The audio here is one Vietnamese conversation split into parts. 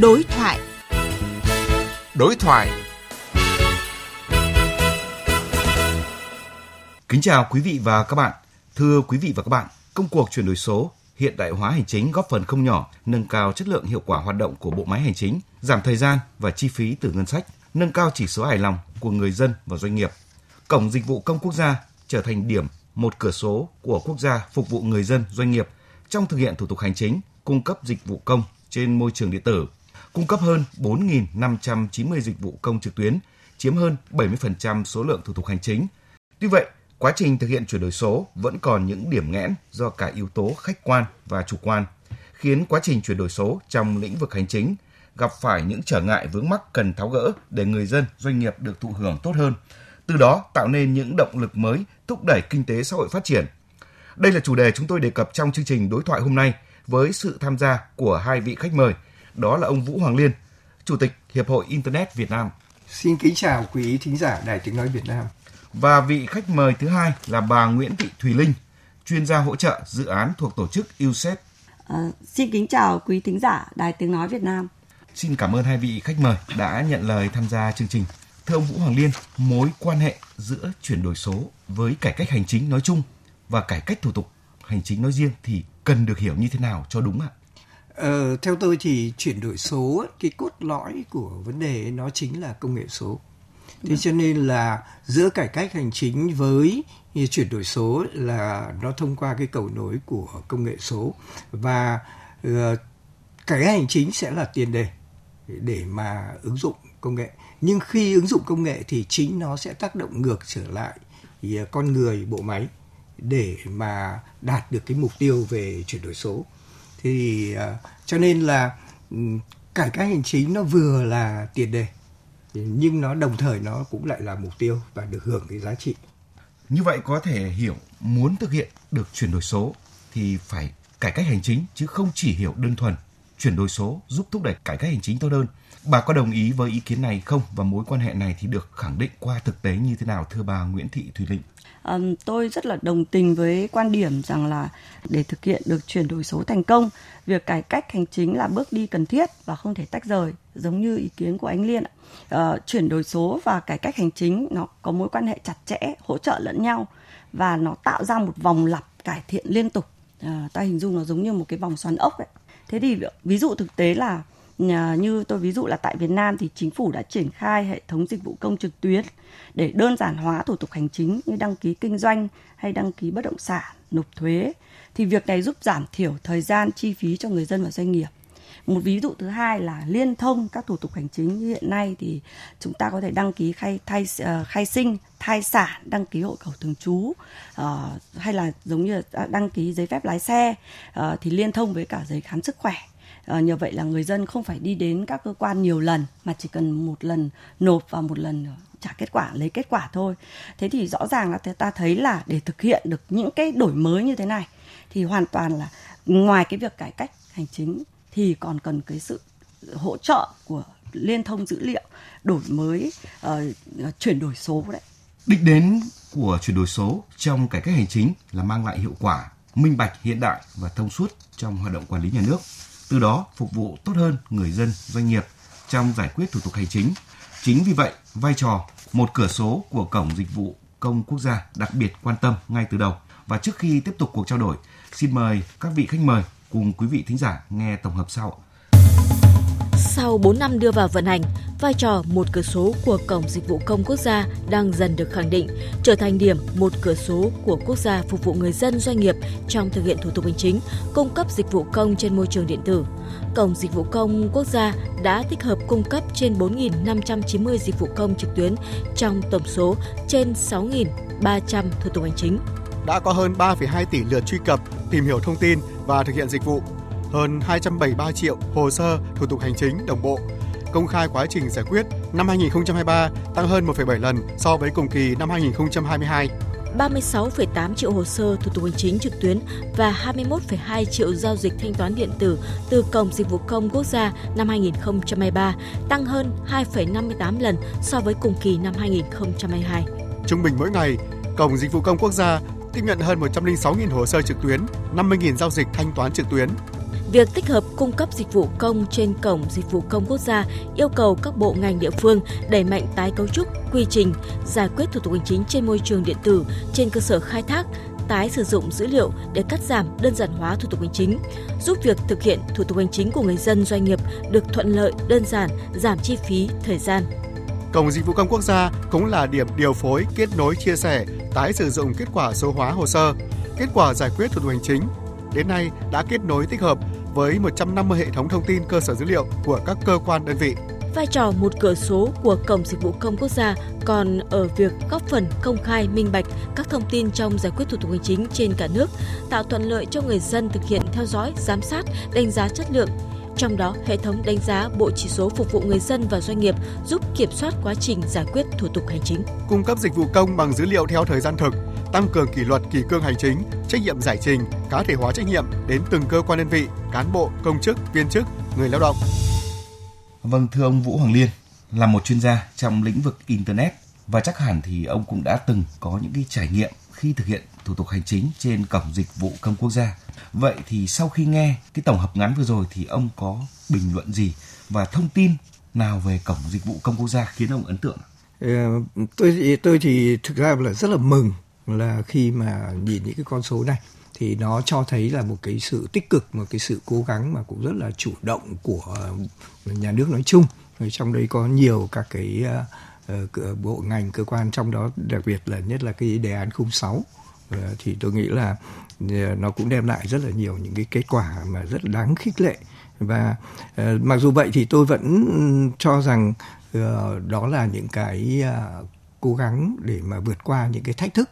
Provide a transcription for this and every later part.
Đối thoại. Đối thoại. Kính chào quý vị và các bạn. Thưa quý vị và các bạn, công cuộc chuyển đổi số, hiện đại hóa hành chính góp phần không nhỏ nâng cao chất lượng hiệu quả hoạt động của bộ máy hành chính, giảm thời gian và chi phí từ ngân sách, nâng cao chỉ số hài lòng của người dân và doanh nghiệp. Cổng dịch vụ công quốc gia trở thành điểm một cửa số của quốc gia phục vụ người dân, doanh nghiệp trong thực hiện thủ tục hành chính, cung cấp dịch vụ công trên môi trường điện tử, cung cấp hơn 4.590 dịch vụ công trực tuyến, chiếm hơn 70% số lượng thủ tục hành chính. Tuy vậy, quá trình thực hiện chuyển đổi số vẫn còn những điểm nghẽn do cả yếu tố khách quan và chủ quan, khiến quá trình chuyển đổi số trong lĩnh vực hành chính gặp phải những trở ngại vướng mắc cần tháo gỡ để người dân, doanh nghiệp được thụ hưởng tốt hơn. Từ đó tạo nên những động lực mới thúc đẩy kinh tế xã hội phát triển. Đây là chủ đề chúng tôi đề cập trong chương trình đối thoại hôm nay với sự tham gia của hai vị khách mời. Đó là ông Vũ Hoàng Liên, Chủ tịch Hiệp hội Internet Việt Nam. Xin kính chào quý thính giả Đài Tiếng Nói Việt Nam. Và vị khách mời thứ hai là bà Nguyễn Thị Thùy Linh, chuyên gia hỗ trợ dự án thuộc tổ chức USET. À, xin kính chào quý thính giả Đài Tiếng Nói Việt Nam. Xin cảm ơn hai vị khách mời đã nhận lời tham gia chương trình. Thưa ông Vũ Hoàng Liên, mối quan hệ giữa chuyển đổi số với cải cách hành chính nói chung và cải cách thủ tục hành chính nói riêng thì cần được hiểu như thế nào cho đúng ạ? Ờ, theo tôi thì chuyển đổi số cái cốt lõi của vấn đề nó chính là công nghệ số. Thế cho nên là giữa cải cách hành chính với chuyển đổi số là nó thông qua cái cầu nối của công nghệ số và uh, cải cách hành chính sẽ là tiền đề để mà ứng dụng công nghệ. Nhưng khi ứng dụng công nghệ thì chính nó sẽ tác động ngược trở lại thì con người bộ máy để mà đạt được cái mục tiêu về chuyển đổi số thì uh, cho nên là um, cải cách hành chính nó vừa là tiền đề nhưng nó đồng thời nó cũng lại là mục tiêu và được hưởng cái giá trị như vậy có thể hiểu muốn thực hiện được chuyển đổi số thì phải cải cách hành chính chứ không chỉ hiểu đơn thuần chuyển đổi số giúp thúc đẩy cải cách hành chính tốt hơn. Bà có đồng ý với ý kiến này không và mối quan hệ này thì được khẳng định qua thực tế như thế nào thưa bà Nguyễn Thị Thùy Linh? Um, tôi rất là đồng tình với quan điểm rằng là để thực hiện được chuyển đổi số thành công, việc cải cách hành chính là bước đi cần thiết và không thể tách rời, giống như ý kiến của anh Liên. Uh, chuyển đổi số và cải cách hành chính nó có mối quan hệ chặt chẽ, hỗ trợ lẫn nhau và nó tạo ra một vòng lặp cải thiện liên tục. Uh, ta hình dung nó giống như một cái vòng xoắn ốc ấy. Thế thì ờ, ví dụ thực tế là Ờ, như tôi ví dụ là tại Việt Nam thì chính phủ đã triển khai hệ thống dịch vụ công trực tuyến để đơn giản hóa thủ tục hành chính như đăng ký kinh doanh hay đăng ký bất động sản, nộp thuế. Thì việc này giúp giảm thiểu thời gian chi phí cho người dân và doanh nghiệp. Một ví dụ thứ hai là liên thông các thủ tục hành chính như hiện nay thì chúng ta có thể đăng ký khai thai ờ, khai sinh, thai sản, đăng ký hộ khẩu thường trú uh, hay là giống như đăng ký giấy phép lái xe uh, thì liên thông với cả giấy khám sức khỏe À, nhờ vậy là người dân không phải đi đến các cơ quan nhiều lần mà chỉ cần một lần nộp và một lần trả kết quả lấy kết quả thôi. Thế thì rõ ràng là ta thấy là để thực hiện được những cái đổi mới như thế này thì hoàn toàn là ngoài cái việc cải cách hành chính thì còn cần cái sự hỗ trợ của liên thông dữ liệu đổi mới uh, chuyển đổi số đấy. Đích đến của chuyển đổi số trong cải cách hành chính là mang lại hiệu quả minh bạch hiện đại và thông suốt trong hoạt động quản lý nhà nước từ đó phục vụ tốt hơn người dân, doanh nghiệp trong giải quyết thủ tục hành chính. Chính vì vậy, vai trò một cửa số của Cổng Dịch vụ Công Quốc gia đặc biệt quan tâm ngay từ đầu. Và trước khi tiếp tục cuộc trao đổi, xin mời các vị khách mời cùng quý vị thính giả nghe tổng hợp sau. Sau 4 năm đưa vào vận hành, vai trò một cửa số của Cổng Dịch vụ Công Quốc gia đang dần được khẳng định, trở thành điểm một cửa số của quốc gia phục vụ người dân doanh nghiệp trong thực hiện thủ tục hành chính, cung cấp dịch vụ công trên môi trường điện tử. Cổng Dịch vụ Công Quốc gia đã tích hợp cung cấp trên 4.590 dịch vụ công trực tuyến trong tổng số trên 6.300 thủ tục hành chính. Đã có hơn 3,2 tỷ lượt truy cập, tìm hiểu thông tin và thực hiện dịch vụ hơn 273 triệu hồ sơ thủ tục hành chính đồng bộ. Công khai quá trình giải quyết năm 2023 tăng hơn 1,7 lần so với cùng kỳ năm 2022. 36,8 triệu hồ sơ thủ tục hành chính trực tuyến và 21,2 triệu giao dịch thanh toán điện tử từ Cổng Dịch vụ Công Quốc gia năm 2023, tăng hơn 2,58 lần so với cùng kỳ năm 2022. Trung bình mỗi ngày, Cổng Dịch vụ Công Quốc gia tiếp nhận hơn 106.000 hồ sơ trực tuyến, 50.000 giao dịch thanh toán trực tuyến. Việc tích hợp cung cấp dịch vụ công trên cổng dịch vụ công quốc gia yêu cầu các bộ ngành địa phương đẩy mạnh tái cấu trúc, quy trình, giải quyết thủ tục hành chính trên môi trường điện tử trên cơ sở khai thác, tái sử dụng dữ liệu để cắt giảm đơn giản hóa thủ tục hành chính, giúp việc thực hiện thủ tục hành chính của người dân doanh nghiệp được thuận lợi, đơn giản, giảm chi phí, thời gian. Cổng Dịch vụ Công Quốc gia cũng là điểm điều phối, kết nối, chia sẻ, tái sử dụng kết quả số hóa hồ sơ, kết quả giải quyết thủ tục hành chính. Đến nay đã kết nối tích hợp với 150 hệ thống thông tin cơ sở dữ liệu của các cơ quan đơn vị. Vai trò một cửa số của Cổng Dịch vụ Công Quốc gia còn ở việc góp phần công khai minh bạch các thông tin trong giải quyết thủ tục hành chính trên cả nước, tạo thuận lợi cho người dân thực hiện theo dõi, giám sát, đánh giá chất lượng, trong đó, hệ thống đánh giá bộ chỉ số phục vụ người dân và doanh nghiệp giúp kiểm soát quá trình giải quyết thủ tục hành chính. Cung cấp dịch vụ công bằng dữ liệu theo thời gian thực, tăng cường kỷ luật kỷ cương hành chính, trách nhiệm giải trình, cá thể hóa trách nhiệm đến từng cơ quan đơn vị, cán bộ, công chức, viên chức, người lao động. Vâng, thưa ông Vũ Hoàng Liên, là một chuyên gia trong lĩnh vực internet và chắc hẳn thì ông cũng đã từng có những cái trải nghiệm khi thực hiện thủ tục hành chính trên cổng dịch vụ công quốc gia. Vậy thì sau khi nghe cái tổng hợp ngắn vừa rồi thì ông có bình luận gì và thông tin nào về cổng dịch vụ công quốc gia khiến ông ấn tượng? Ờ, tôi tôi thì thực ra là rất là mừng là khi mà nhìn những cái con số này thì nó cho thấy là một cái sự tích cực một cái sự cố gắng mà cũng rất là chủ động của nhà nước nói chung. Trong đấy có nhiều các cái uh, bộ ngành cơ quan trong đó đặc biệt là nhất là cái đề án 06 uh, ờ, thì tôi nghĩ là nó cũng đem lại rất là nhiều những cái kết quả mà rất là đáng khích lệ. Và uh, mặc dù vậy thì tôi vẫn cho rằng uh, đó là những cái uh, cố gắng để mà vượt qua những cái thách thức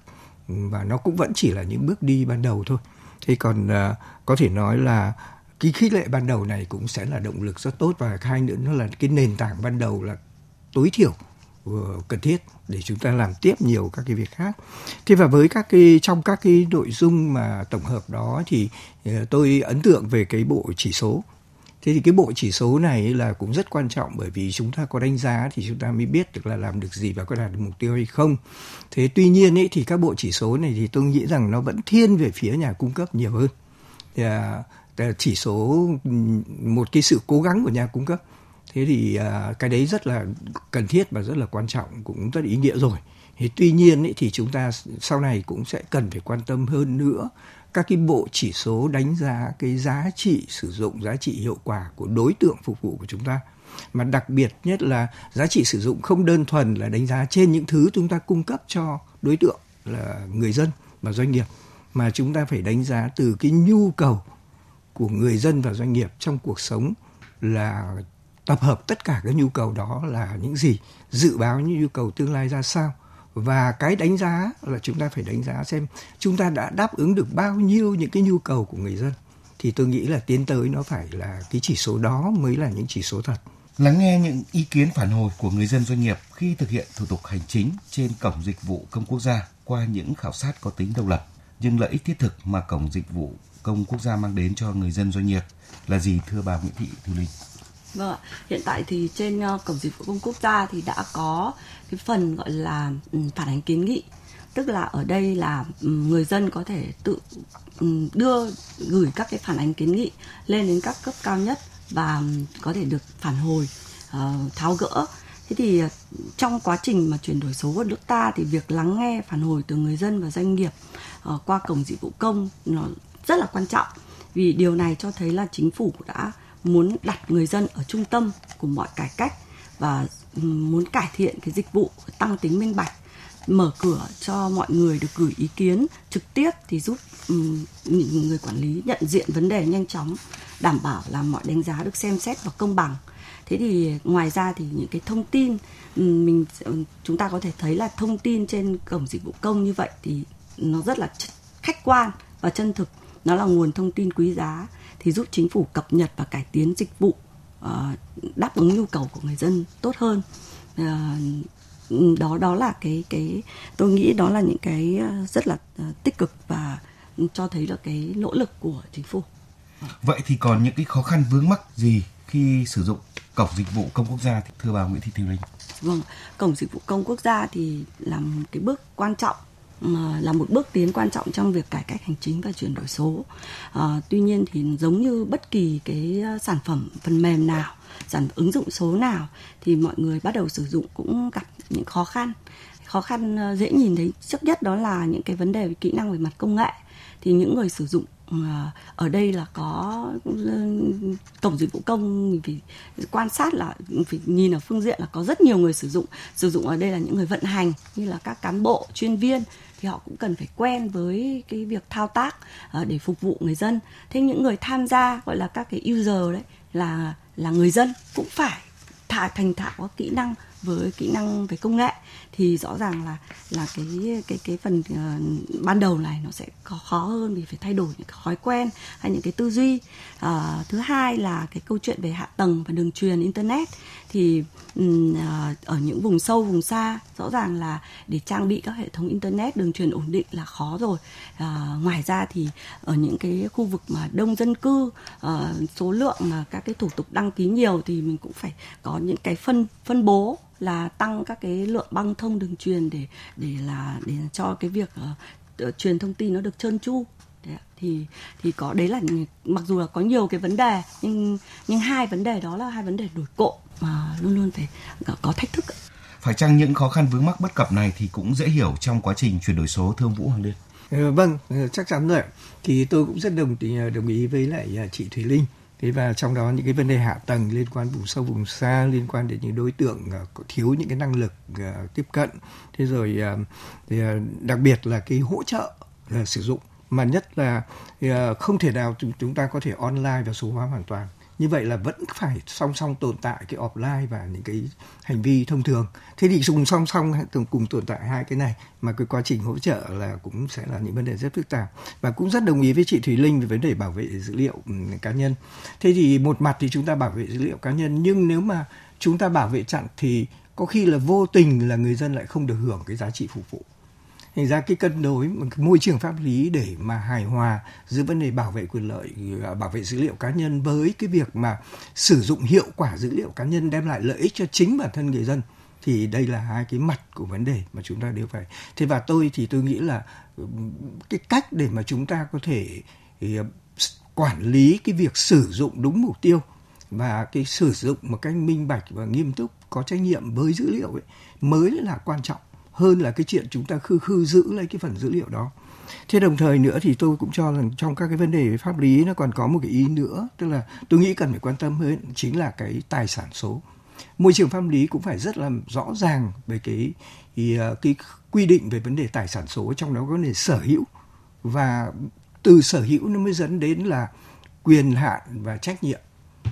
và nó cũng vẫn chỉ là những bước đi ban đầu thôi thế còn uh, có thể nói là cái khích lệ ban đầu này cũng sẽ là động lực rất tốt và hai nữa nó là cái nền tảng ban đầu là tối thiểu ờ, cần thiết để chúng ta làm tiếp nhiều các cái việc khác. Thế và với các cái trong các cái nội dung mà tổng hợp đó thì ờ, tôi ấn tượng về cái bộ chỉ số Thế thì cái bộ chỉ số này là cũng rất quan trọng bởi vì chúng ta có đánh giá thì chúng ta mới biết được là làm được gì và có đạt được mục tiêu hay không. Thế tuy nhiên ấy thì các bộ chỉ số này thì tôi nghĩ rằng nó vẫn thiên về phía nhà cung cấp nhiều hơn. Thì, à, chỉ số một cái sự cố gắng của nhà cung cấp. Thế thì à, cái đấy rất là cần thiết và rất là quan trọng cũng rất ý nghĩa rồi. Thế tuy nhiên ấy, thì chúng ta sau này cũng sẽ cần phải quan tâm hơn nữa các cái bộ chỉ số đánh giá cái giá trị sử dụng, giá trị hiệu quả của đối tượng phục vụ của chúng ta. Mà đặc biệt nhất là giá trị sử dụng không đơn thuần là đánh giá trên những thứ chúng ta cung cấp cho đối tượng là người dân và doanh nghiệp, mà chúng ta phải đánh giá từ cái nhu cầu của người dân và doanh nghiệp trong cuộc sống là tập hợp tất cả các nhu cầu đó là những gì, dự báo những nhu cầu tương lai ra sao và cái đánh giá là chúng ta phải đánh giá xem chúng ta đã đáp ứng được bao nhiêu những cái nhu cầu của người dân. Thì tôi nghĩ là tiến tới nó phải là cái chỉ số đó mới là những chỉ số thật. Lắng nghe những ý kiến phản hồi của người dân doanh nghiệp khi thực hiện thủ tục hành chính trên cổng dịch vụ công quốc gia qua những khảo sát có tính độc lập. Nhưng lợi ích thiết thực mà cổng dịch vụ công quốc gia mang đến cho người dân doanh nghiệp là gì, thưa bà Nguyễn Thị Thu Linh? Vâng ạ, hiện tại thì trên ờ, cổng dịch vụ công quốc gia thì đã có cái phần gọi là ừ, phản ánh kiến nghị. Tức là ở đây là ừ, người dân có thể tự ừ, đưa gửi các cái phản ánh kiến nghị lên đến các cấp cao nhất và có thể được phản hồi ờ, tháo gỡ. Thế thì ờ, trong quá trình mà chuyển đổi số của nước ta thì việc lắng nghe phản hồi từ người dân và doanh nghiệp qua cổng dịch vụ công nó rất là quan trọng. Vì điều này cho thấy là chính phủ đã muốn đặt người dân ở trung tâm của mọi cải cách và ừ, muốn cải thiện cái dịch vụ tăng tính minh bạch, mở cửa cho mọi người được gửi ý kiến trực tiếp thì giúp ừ, người quản lý nhận diện vấn đề nhanh chóng, đảm bảo là mọi đánh giá được xem xét và công bằng. Thế thì ngoài ra thì những cái thông tin ừ, mình chúng ta có thể thấy là thông tin trên cổng dịch vụ công như vậy thì nó rất là khách quan và chân thực. Nó là nguồn thông tin quý giá thì giúp chính phủ cập nhật và cải tiến dịch vụ uh, đáp ứng nhu cầu của người dân tốt hơn. Uh, đó đó là cái cái tôi nghĩ đó là những cái rất là tích cực và cho thấy là cái nỗ lực của chính phủ. Vậy thì còn những cái khó khăn vướng mắc gì khi sử dụng cổng dịch vụ công quốc gia thưa bà Nguyễn Thị Thùy Linh? Vâng cổng dịch vụ công quốc gia thì là một cái bước quan trọng là một bước tiến quan trọng trong việc cải cách hành chính và chuyển đổi số. À, tuy nhiên thì giống như bất kỳ cái ờ, sản phẩm phần mềm nào, sản ứng dụng số nào thì mọi người bắt đầu sử dụng cũng gặp những khó khăn. Khó khăn ờ, dễ nhìn thấy trước nhất đó là những cái vấn đề về kỹ năng về mặt công nghệ thì những người sử dụng À, ở đây là có ừ, cổng dịch vụ công, mình phải quan sát là phải nhìn ở phương diện là có rất nhiều người sử dụng. Sử dụng ở đây là những người vận hành như là các cán bộ, chuyên viên thì họ cũng cần phải quen với cái việc thao tác à, để phục vụ người dân. Thế những người tham gia gọi là các cái user đấy là là người dân cũng phải thả thành thạo các kỹ năng với kỹ năng về công nghệ thì rõ ràng là là cái cái cái phần uh, ban đầu này nó sẽ có khó hơn vì phải thay đổi những cái thói quen hay những cái tư duy. Uh, thứ hai là cái câu chuyện về hạ tầng và đường truyền internet thì um, uh, ở những vùng sâu vùng xa rõ ràng là để trang bị các hệ thống internet đường truyền ổn định là khó rồi. Uh, ngoài ra thì ở những cái khu vực mà đông dân cư uh, số lượng mà các cái thủ tục đăng ký nhiều thì mình cũng phải có những cái phân phân bố là tăng các cái lượng băng thông đường truyền để để là để cho cái việc uh, truyền thông tin nó được trơn tru. Thì thì có đấy là mặc dù là có nhiều cái vấn đề nhưng nhưng hai vấn đề đó là hai vấn đề nổi cộm mà luôn luôn phải có thách thức phải chăng những khó khăn vướng mắc bất cập này thì cũng dễ hiểu trong quá trình chuyển đổi số thương vũ hoàng liên? Ừ, vâng chắc chắn rồi thì tôi cũng rất đồng đồng ý với lại chị thùy linh thế và trong đó những cái vấn đề hạ tầng liên quan vùng sâu vùng xa liên quan đến những đối tượng uh, thiếu những cái năng lực uh, tiếp cận. Thế rồi uh, thì, uh, đặc biệt là cái hỗ trợ uh, sử dụng. Mà nhất là uh, không thể nào chúng ta có thể online và số hóa hoàn toàn như vậy là vẫn phải song song tồn tại cái offline và những cái hành vi thông thường. Thế thì dùng song song cùng tồn tại hai cái này mà cái quá trình hỗ trợ là cũng sẽ là những vấn đề rất phức tạp. Và cũng rất đồng ý với chị Thùy Linh về vấn đề bảo vệ dữ liệu ừ, cá nhân. Thế thì một mặt thì chúng ta bảo vệ dữ liệu cá nhân, nhưng nếu mà chúng ta bảo vệ chặn thì có khi là vô tình là người dân lại không được hưởng cái giá trị phục vụ thành ra cái cân đối môi trường pháp lý để mà hài hòa giữa vấn đề bảo vệ quyền lợi à, bảo vệ dữ liệu cá nhân với cái việc mà sử dụng hiệu quả dữ liệu cá nhân đem lại lợi ích cho chính bản thân người dân thì đây là hai cái mặt của vấn đề mà chúng ta đều phải. Thế và tôi thì tôi nghĩ là cái cách để mà chúng ta có thể quản lý cái việc sử dụng đúng mục tiêu và cái sử dụng một cách minh bạch và nghiêm túc, có trách nhiệm với dữ liệu ấy mới là quan trọng hơn là cái chuyện chúng ta khư khư giữ lấy cái phần dữ liệu đó. Thế đồng thời nữa thì tôi cũng cho rằng trong các cái vấn đề pháp lý nó còn có một cái ý nữa tức là tôi nghĩ cần phải quan tâm hơn chính là cái tài sản số. Môi trường pháp lý cũng phải rất là rõ ràng về cái thì, ờ, cái quy định về vấn đề tài sản số trong đó có vấn đề sở hữu. Và từ sở hữu nó mới dẫn đến là quyền hạn và trách nhiệm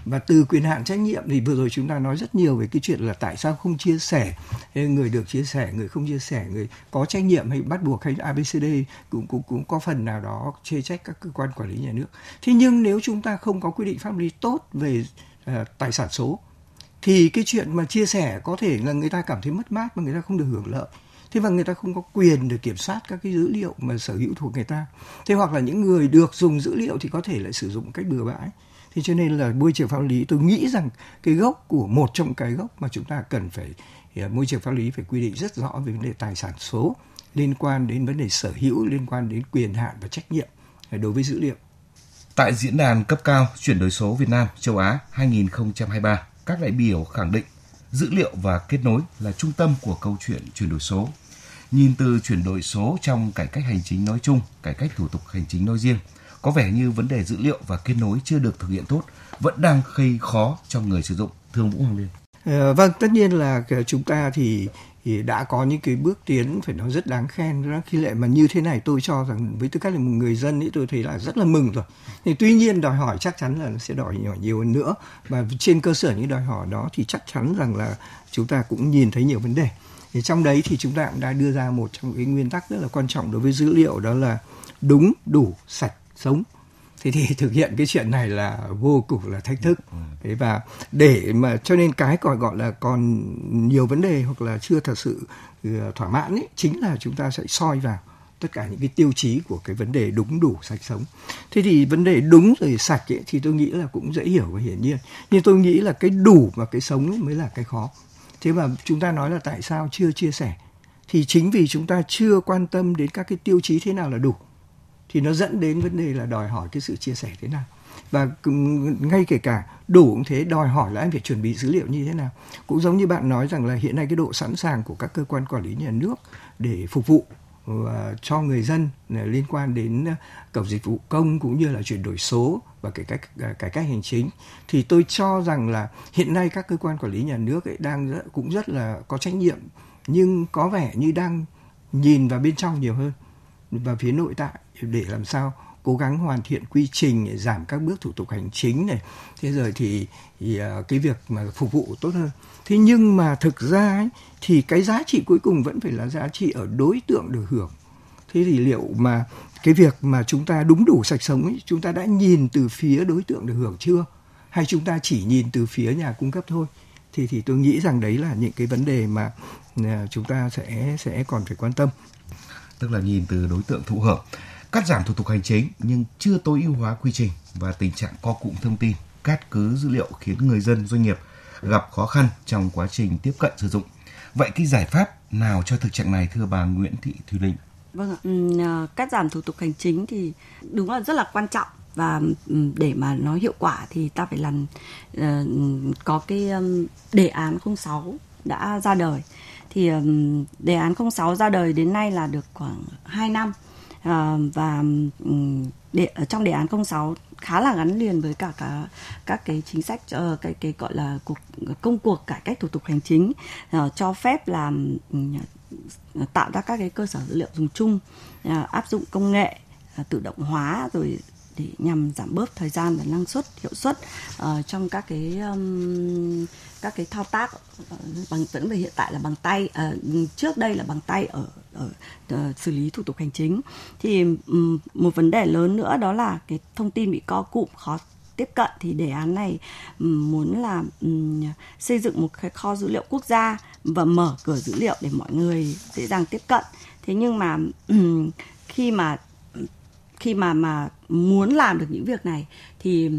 và từ quyền hạn trách nhiệm thì vừa rồi chúng ta nói rất nhiều về cái chuyện là tại sao không chia sẻ. Người được chia sẻ người không chia sẻ người có trách nhiệm hay bắt buộc hay abcd cũng cũng cũng có phần nào đó chê trách các cơ quan quản lý nhà nước. Thế nhưng nếu chúng ta không có quy định pháp lý tốt về uh, tài sản số thì cái chuyện mà chia sẻ có thể là người ta cảm thấy mất mát mà người ta không được hưởng lợi. Thế và người ta không có quyền để kiểm soát các cái dữ liệu mà sở hữu thuộc người ta. Thế hoặc là những người được dùng dữ liệu thì có thể lại sử dụng cách bừa bãi thế cho nên là môi trường pháp lý tôi nghĩ rằng cái gốc của một trong cái gốc mà chúng ta cần phải à, môi trường pháp lý phải quy định rất rõ về vấn đề tài sản số liên quan đến vấn đề sở hữu liên quan đến quyền hạn và trách nhiệm à, đối với dữ liệu Tại diễn đàn cấp cao chuyển đổi số Việt Nam châu Á 2023, các đại biểu khẳng định dữ liệu và kết nối là trung tâm của câu chuyện chuyển đổi số. Nhìn từ chuyển đổi số trong cải cách hành chính nói chung, cải cách thủ tục hành chính nói riêng, có vẻ như vấn đề dữ liệu và kết nối chưa được thực hiện tốt, vẫn đang gây khó cho người sử dụng. Thương Vũ Hoàng Liên. À, vâng, tất nhiên là chúng ta thì thì đã có những cái bước tiến phải nói rất đáng khen đó khi lệ. Mà như thế này tôi cho rằng với tư cách là một người dân ấy tôi thấy là rất là mừng rồi. Thì tuy nhiên đòi hỏi chắc chắn là nó sẽ đòi hỏi nhiều hơn nữa. Và trên cơ sở những đòi hỏi đó thì chắc chắn rằng là chúng ta cũng nhìn thấy nhiều vấn đề. Thì trong đấy thì chúng ta cũng đã đưa ra một trong cái nguyên tắc rất là quan trọng đối với dữ liệu đó là đúng đủ sạch sống. Thế thì thực hiện cái chuyện này là vô cùng là thách thức. Thế và để mà cho nên cái gọi gọi là còn nhiều vấn đề hoặc là chưa thật sự ừ, thỏa mãn ấy chính là chúng ta sẽ soi vào tất cả những cái tiêu chí của cái vấn đề đúng đủ sạch sống. Thế thì vấn đề đúng rồi sạch ấy, thì tôi nghĩ là cũng dễ hiểu và hiển nhiên. Nhưng tôi nghĩ là cái đủ và cái sống ấy mới là cái khó. Thế mà chúng ta nói là tại sao chưa chia sẻ? Thì chính vì chúng ta chưa quan tâm đến các cái tiêu chí thế nào là đủ thì nó dẫn đến vấn đề là đòi hỏi cái sự chia sẻ thế nào. Và ngay kể cả đủ cũng thế đòi hỏi là anh phải chuẩn bị dữ liệu như thế nào. Cũng giống như bạn nói rằng là hiện nay cái độ sẵn sàng của các cơ quan quản lý nhà nước để phục vụ và cho người dân ờ, liên quan đến ờ, cổng dịch vụ công cũng như là chuyển đổi số và cải cách cải cách hành chính. Thì tôi cho rằng là hiện nay các cơ quan quản lý nhà nước ấy đang rất, cũng rất là có trách nhiệm nhưng có vẻ như đang nhìn vào bên trong nhiều hơn và phía nội tại để làm sao cố gắng hoàn thiện quy trình giảm các bước thủ tục hành chính này. Thế rồi thì, thì à, cái việc mà phục vụ tốt hơn. Thế nhưng mà thực ra ấy, thì cái giá trị cuối cùng vẫn phải là giá trị ở đối tượng được hưởng. Thế thì liệu mà cái việc mà chúng ta đúng đủ sạch sống ấy, chúng ta đã nhìn từ phía đối tượng được hưởng chưa? Hay chúng ta chỉ nhìn từ phía nhà cung cấp thôi? Thì thì tôi nghĩ rằng đấy là những cái vấn đề mà à, chúng ta sẽ sẽ còn phải quan tâm. Tức là nhìn từ đối tượng thụ hưởng cắt giảm thủ tục hành chính nhưng chưa tối ưu hóa quy trình và tình trạng co cụm thông tin, cát cứ dữ liệu khiến người dân doanh nghiệp gặp khó khăn trong quá trình tiếp cận sử dụng. Vậy cái giải pháp nào cho thực trạng này thưa bà Nguyễn Thị Thùy Linh? Vâng ạ, ừ, cắt giảm thủ tục hành chính thì đúng là rất là quan trọng và để mà nó hiệu quả thì ta phải làm uh, có cái um, đề án 06 đã ra đời thì um, đề án 06 ra đời đến nay là được khoảng 2 năm à, và để, trong đề án 06 khá là gắn liền với cả cả các cái chính sách uh, cái cái gọi là cuộc công cuộc cải cách thủ tục hành chính uh, cho phép làm uh, tạo ra các cái cơ sở dữ liệu dùng chung uh, áp dụng công nghệ uh, tự động hóa rồi để nhằm giảm bớt thời gian và năng suất hiệu suất uh, trong các cái um, các cái thao tác uh, bằng vẫn về hiện tại là bằng tay uh, trước đây là bằng tay ở ở uh, xử lý thủ tục hành chính. Thì um, một vấn đề lớn nữa đó là cái thông tin bị co cụm khó tiếp cận. Thì đề án này muốn là um, xây dựng một cái kho dữ liệu quốc gia và mở cửa dữ liệu để mọi người dễ dàng tiếp cận. Thế nhưng mà um, khi mà khi mà mà muốn làm được những việc này thì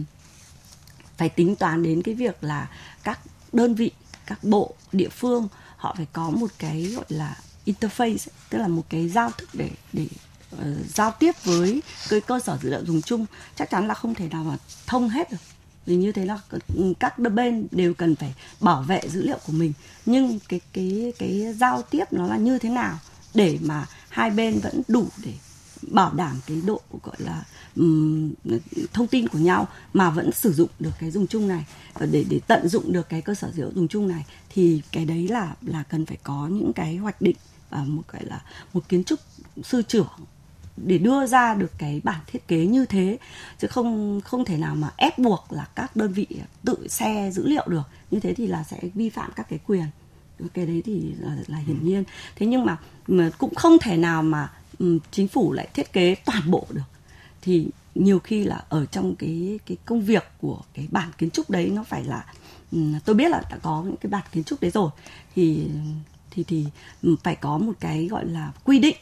phải tính toán đến cái việc là các đơn vị các bộ địa phương họ phải có một cái gọi là interface tức là một cái giao thức để để uh, giao tiếp với cái cơ sở dữ liệu dùng chung. Chắc chắn là không thể nào mà thông hết được. Vì như thế là ừ, các bên đều cần phải bảo vệ dữ liệu của mình. Nhưng cái cái cái giao tiếp nó là như thế nào để mà hai bên vẫn đủ để bảo đảm cái độ gọi là um, thông tin của nhau mà vẫn sử dụng được cái dùng chung này. Và để để tận dụng được cái cơ sở dữ liệu dùng chung này thì cái đấy là là cần phải có những cái hoạch định và một gọi là một kiến trúc sư trưởng để đưa ra được cái bản thiết kế như thế. Chứ không không thể nào mà ép buộc là các đơn vị tự xe dữ liệu được. Như thế thì là sẽ vi phạm các cái quyền. Cái đấy thì là, là hiển nhiên. Thế nhưng mà, mà cũng không thể nào mà Ừ, chính phủ lại thiết kế toàn bộ được. Thì nhiều khi là ở trong cái cái công việc của cái bản kiến trúc đấy nó phải là ừ, tôi biết là đã có những cái bản kiến trúc đấy rồi, thì thì thì ừ, phải có một cái gọi là quy định.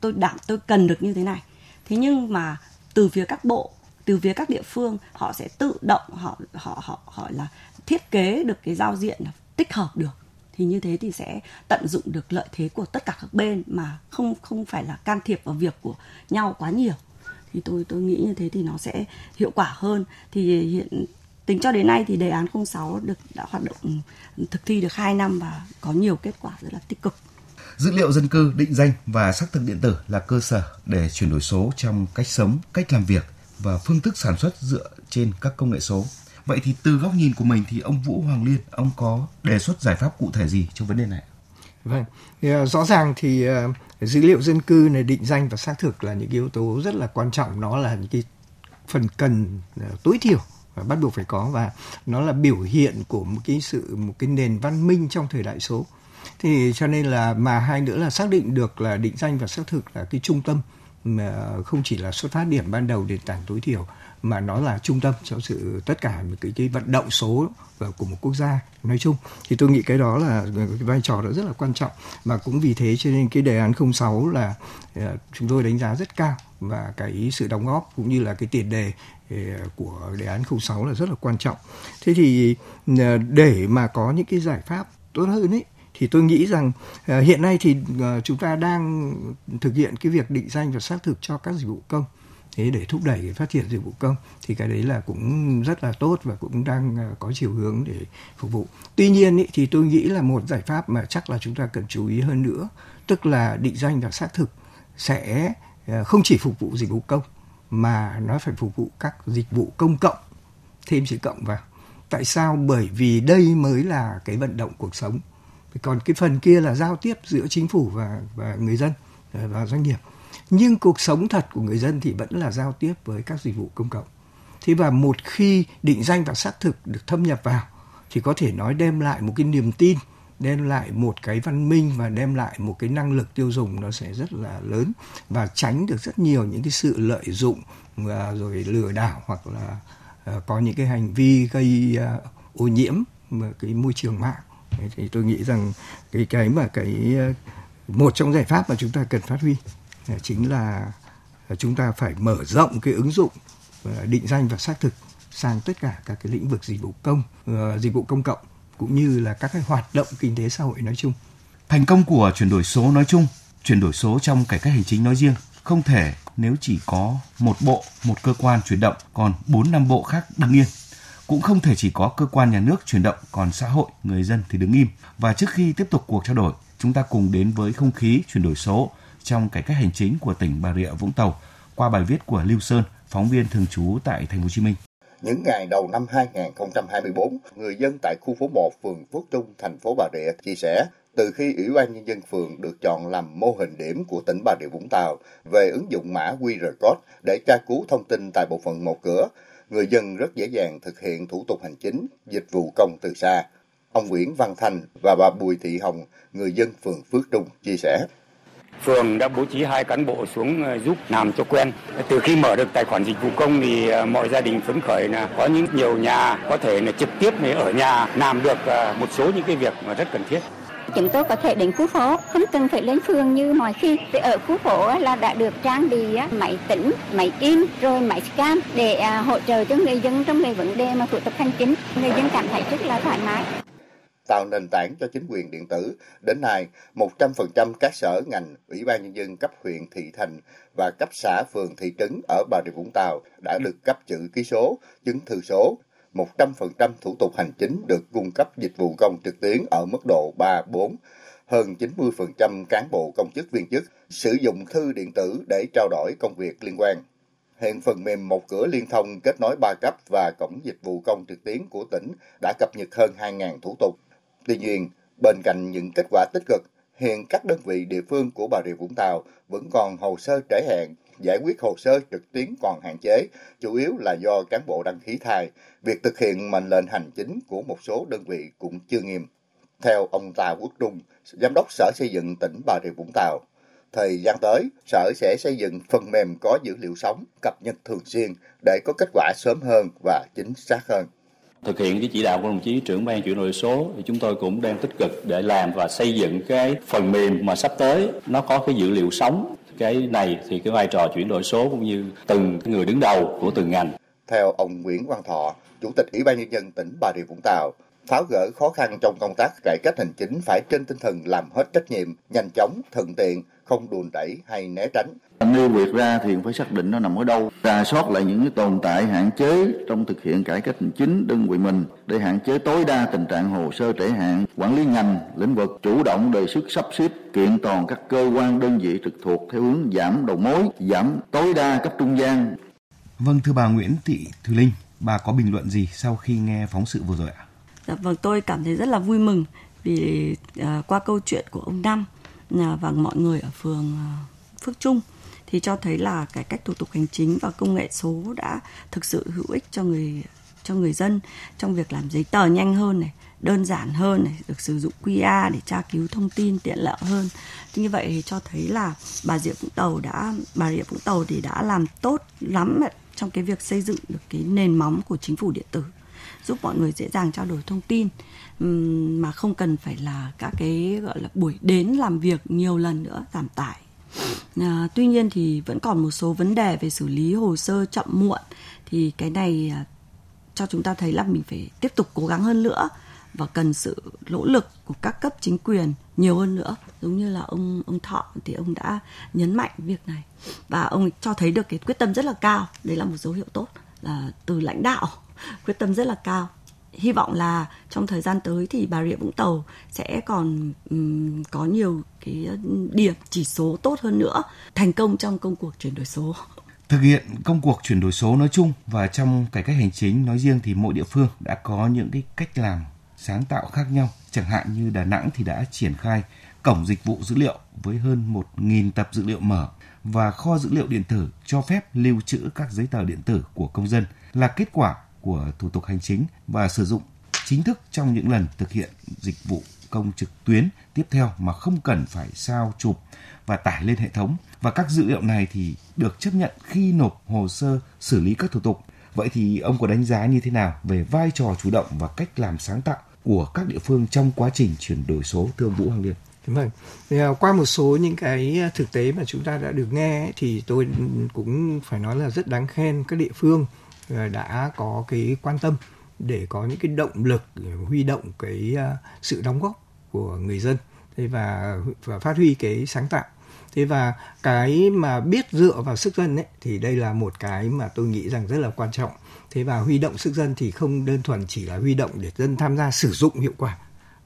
Tôi đảm, tôi cần được như thế này. Thế nhưng mà từ phía các bộ, từ phía các địa phương, họ sẽ tự động, họ họ họ họ là thiết kế được cái giao diện tích hợp được thì như thế thì sẽ tận dụng được lợi thế của tất cả các bên mà không không phải là can thiệp vào việc của nhau quá nhiều thì tôi tôi nghĩ như thế thì nó sẽ hiệu quả hơn thì hiện tính cho đến nay thì đề án 06 được đã hoạt động ừ, thực thi được 2 năm và có nhiều kết quả rất là tích cực. Dữ liệu dân cư, định danh và xác thực điện tử là cơ sở để chuyển đổi số trong cách sống, cách làm việc và phương thức sản xuất dựa trên các công nghệ số. Vậy thì từ góc nhìn của mình thì ông Vũ Hoàng Liên, ông có đề xuất giải pháp cụ thể gì trong vấn đề này? Vâng, ờ, rõ ràng thì ờ, dữ liệu dân cư này định danh và xác thực là những yếu tố rất là quan trọng, nó là những cái phần cần ờ, tối thiểu và bắt buộc phải có và nó là biểu hiện của một cái sự một cái nền văn minh trong thời đại số thì cho nên là mà hai nữa là xác định được là định danh và xác thực là cái trung tâm mà không chỉ là xuất phát điểm ban đầu nền tảng tối thiểu mà nó là trung tâm cho sự tất cả một cái, cái vận động số của một quốc gia nói chung. Thì tôi nghĩ cái đó là cái vai trò đó rất là quan trọng. Mà cũng vì thế cho nên cái đề án 06 là ờ, chúng tôi đánh giá rất cao. Và cái sự đóng góp cũng như là cái tiền đề ờ, của đề án 06 là rất là quan trọng. Thế thì ờ, để mà có những cái giải pháp tốt hơn ấy thì tôi nghĩ rằng hiện nay thì chúng ta đang thực hiện cái việc định danh và xác thực cho các dịch vụ công thế để thúc đẩy phát triển dịch vụ công thì cái đấy là cũng rất là tốt và cũng đang à, có chiều hướng để phục vụ. Tuy nhiên ý, thì tôi nghĩ là một giải pháp mà chắc là chúng ta cần chú ý hơn nữa tức là định danh và xác thực sẽ à, không chỉ phục vụ dịch vụ công mà nó phải phục vụ các dịch vụ công cộng thêm chữ cộng vào. Tại sao? Bởi vì đây mới là cái vận động cuộc sống. Còn cái phần kia là giao tiếp giữa chính phủ và và người dân à, và doanh nghiệp nhưng cuộc sống thật của người dân thì vẫn là giao tiếp với các dịch vụ công cộng. Thế và một khi định danh và xác thực được thâm nhập vào, thì có thể nói đem lại một cái niềm tin, đem lại một cái văn minh và đem lại một cái năng lực tiêu dùng nó sẽ rất là lớn và tránh được rất nhiều những cái sự lợi dụng và rồi lừa đảo hoặc là à, có những cái hành vi gây à, ô nhiễm cái môi trường mạng. Thì tôi nghĩ rằng cái cái mà cái à, một trong giải pháp mà chúng ta cần phát huy. Ờ, chính là chúng ta phải mở rộng cái ứng dụng ờ, định danh và xác thực sang tất cả các cái lĩnh vực dịch vụ công, ờ, dịch vụ công cộng cũng như là các cái hoạt động kinh tế xã hội nói chung. Thành công của chuyển đổi số nói chung, chuyển đổi số trong cải cách hành chính nói riêng không thể nếu chỉ có một bộ, một cơ quan chuyển động, còn bốn năm bộ khác đứng yên. Cũng không thể chỉ có cơ quan nhà nước chuyển động, còn xã hội, người dân thì đứng im. Và trước khi tiếp tục cuộc trao đổi, chúng ta cùng đến với không khí chuyển đổi số trong cải cách hành chính của tỉnh Bà Rịa Vũng Tàu qua bài viết của Lưu Sơn, phóng viên thường trú tại Thành phố Hồ Chí Minh. Những ngày đầu năm 2024, người dân tại khu phố 1, phường Phước Trung, thành phố Bà Rịa chia sẻ, từ khi Ủy ban Nhân dân phường được chọn làm mô hình điểm của tỉnh Bà Rịa Vũng Tàu về ứng dụng mã QR code để tra cứu thông tin tại bộ phận một cửa, người dân rất dễ dàng thực hiện thủ tục hành chính, dịch vụ công từ xa. Ông Nguyễn Văn Thành và bà Bùi Thị Hồng, người dân phường Phước Trung, chia sẻ. Phường đã bố trí hai cán bộ xuống ờ, giúp làm cho quen. Từ khi mở được tài khoản dịch vụ công thì ờ, mọi gia đình phấn khởi là có những nhiều nhà có thể là trực tiếp ở nhà làm được ờ, một số những cái việc mà rất cần thiết. Chúng tôi có thể đến khu phố, không cần phải lên phường như mọi khi. Thì ở khu phố là đã được trang bị máy tính, máy in, rồi máy scan để hỗ trợ cho người dân trong cái vấn đề mà thủ tục hành chính. Người dân cảm thấy rất là thoải mái tạo nền tảng cho chính quyền điện tử. Đến nay, 100% các sở ngành, Ủy ban Nhân dân cấp huyện, thị thành và cấp xã, phường, thị trấn ở Bà Rịa Vũng Tàu đã được cấp chữ ký số, chứng thư số. 100% thủ tục hành chính được cung cấp dịch vụ công trực tuyến ở mức độ 3, 4. Hơn 90% cán bộ công chức viên chức sử dụng thư điện tử để trao đổi công việc liên quan. Hiện phần mềm một cửa liên thông kết nối ba cấp và cổng dịch vụ công trực tuyến của tỉnh đã cập nhật hơn 2.000 thủ tục Tuy nhiên, bên cạnh những kết quả tích cực, hiện các đơn vị địa phương của Bà Rịa Vũng Tàu vẫn còn hồ sơ trễ hẹn, giải quyết hồ sơ trực tuyến còn hạn chế, chủ yếu là do cán bộ đăng ký thai. Việc thực hiện mệnh lệnh hành chính của một số đơn vị cũng chưa nghiêm. Theo ông Tà Quốc Trung, Giám đốc Sở Xây dựng tỉnh Bà Rịa Vũng Tàu, thời gian tới, Sở sẽ xây dựng phần mềm có dữ liệu sống, cập nhật thường xuyên để có kết quả sớm hơn và chính xác hơn. Thực hiện cái chỉ đạo của đồng chí trưởng ban chuyển đổi số thì chúng tôi cũng đang tích cực để làm và xây dựng cái phần mềm mà sắp tới nó có cái dữ liệu sống. Cái này thì cái vai trò chuyển đổi số cũng như từng người đứng đầu của từng ngành. Theo ông Nguyễn Văn Thọ, Chủ tịch Ủy ban nhân dân tỉnh Bà Rịa Vũng Tàu, tháo gỡ khó khăn trong công tác cải cách hành chính phải trên tinh thần làm hết trách nhiệm, nhanh chóng, thuận tiện, không đùn đẩy hay né tránh. Nêu việc ra thì phải xác định nó nằm ở đâu, rà soát lại những cái tồn tại hạn chế trong thực hiện cải cách hành chính đơn vị mình để hạn chế tối đa tình trạng hồ sơ trễ hạn, quản lý ngành, lĩnh vực chủ động đề xuất sắp xếp kiện toàn các cơ quan đơn vị trực thuộc theo hướng giảm đầu mối, giảm tối đa cấp trung gian. Vâng thưa bà Nguyễn Thị Thùy Linh, bà có bình luận gì sau khi nghe phóng sự vừa rồi ạ? Dạ vâng, tôi cảm thấy rất là vui mừng vì uh, qua câu chuyện của ông Năm uh, và mọi người ở phường uh, Phước Trung thì cho thấy là cải cách thủ tục hành chính và công nghệ số đã thực sự hữu ích cho người cho người dân trong việc làm giấy tờ nhanh hơn này đơn giản hơn này được sử dụng QR để tra cứu thông tin tiện lợi hơn. Như vậy thì cho thấy là bà Rịa Vũng Tàu đã bà Rịa Vũng Tàu thì đã làm tốt lắm trong cái việc xây dựng được cái nền móng của chính phủ điện tử giúp mọi người dễ dàng trao đổi thông tin. Mà không cần phải là các cái gọi là buổi đến làm việc nhiều lần nữa giảm tải. À, tuy nhiên thì vẫn còn một số vấn đề về xử lý hồ sơ chậm muộn. Thì cái này à, cho chúng ta thấy là mình phải tiếp tục cố gắng hơn nữa và cần sự nỗ lực của các cấp chính quyền nhiều hơn nữa. Giống như là ông ông thọ thì ông đã nhấn mạnh việc này. Và ông cho thấy được cái quyết tâm rất là cao. Đấy là một dấu hiệu tốt là từ lãnh đạo quyết tâm rất là cao hy vọng là trong thời gian tới thì bà rịa vũng tàu sẽ còn um, có nhiều cái điểm chỉ số tốt hơn nữa thành công trong công cuộc chuyển đổi số Thực hiện công cuộc chuyển đổi số nói chung và trong cải cách hành chính nói riêng thì mỗi địa phương đã có những cái cách làm sáng tạo khác nhau. Chẳng hạn như Đà Nẵng thì đã triển khai cổng dịch vụ dữ liệu với hơn 1.000 tập dữ liệu mở và kho dữ liệu điện tử cho phép lưu trữ các giấy tờ điện tử của công dân là kết quả của thủ tục hành chính và sử dụng chính thức trong những lần thực hiện dịch vụ công trực tuyến tiếp theo mà không cần phải sao chụp và tải lên hệ thống và các dữ liệu này thì được chấp nhận khi nộp hồ sơ xử lý các thủ tục. Vậy thì ông có đánh giá như thế nào về vai trò chủ động và cách làm sáng tạo của các địa phương trong quá trình chuyển đổi số thưa ông Vũ Hoàng Liên? Vâng, qua một số những cái à, thực tế mà chúng ta đã được nghe thì tôi cũng phải nói là rất đáng khen các địa phương À, đã có cái quan tâm để có những cái động lực huy động cái à, sự đóng góp của người dân, thế và và phát huy cái sáng tạo. Thế và cái mà biết dựa vào sức dân ấy, thì đây là một cái mà tôi nghĩ rằng rất là quan trọng. Thế và huy động sức dân thì không đơn thuần chỉ là huy động để dân tham gia sử dụng hiệu quả,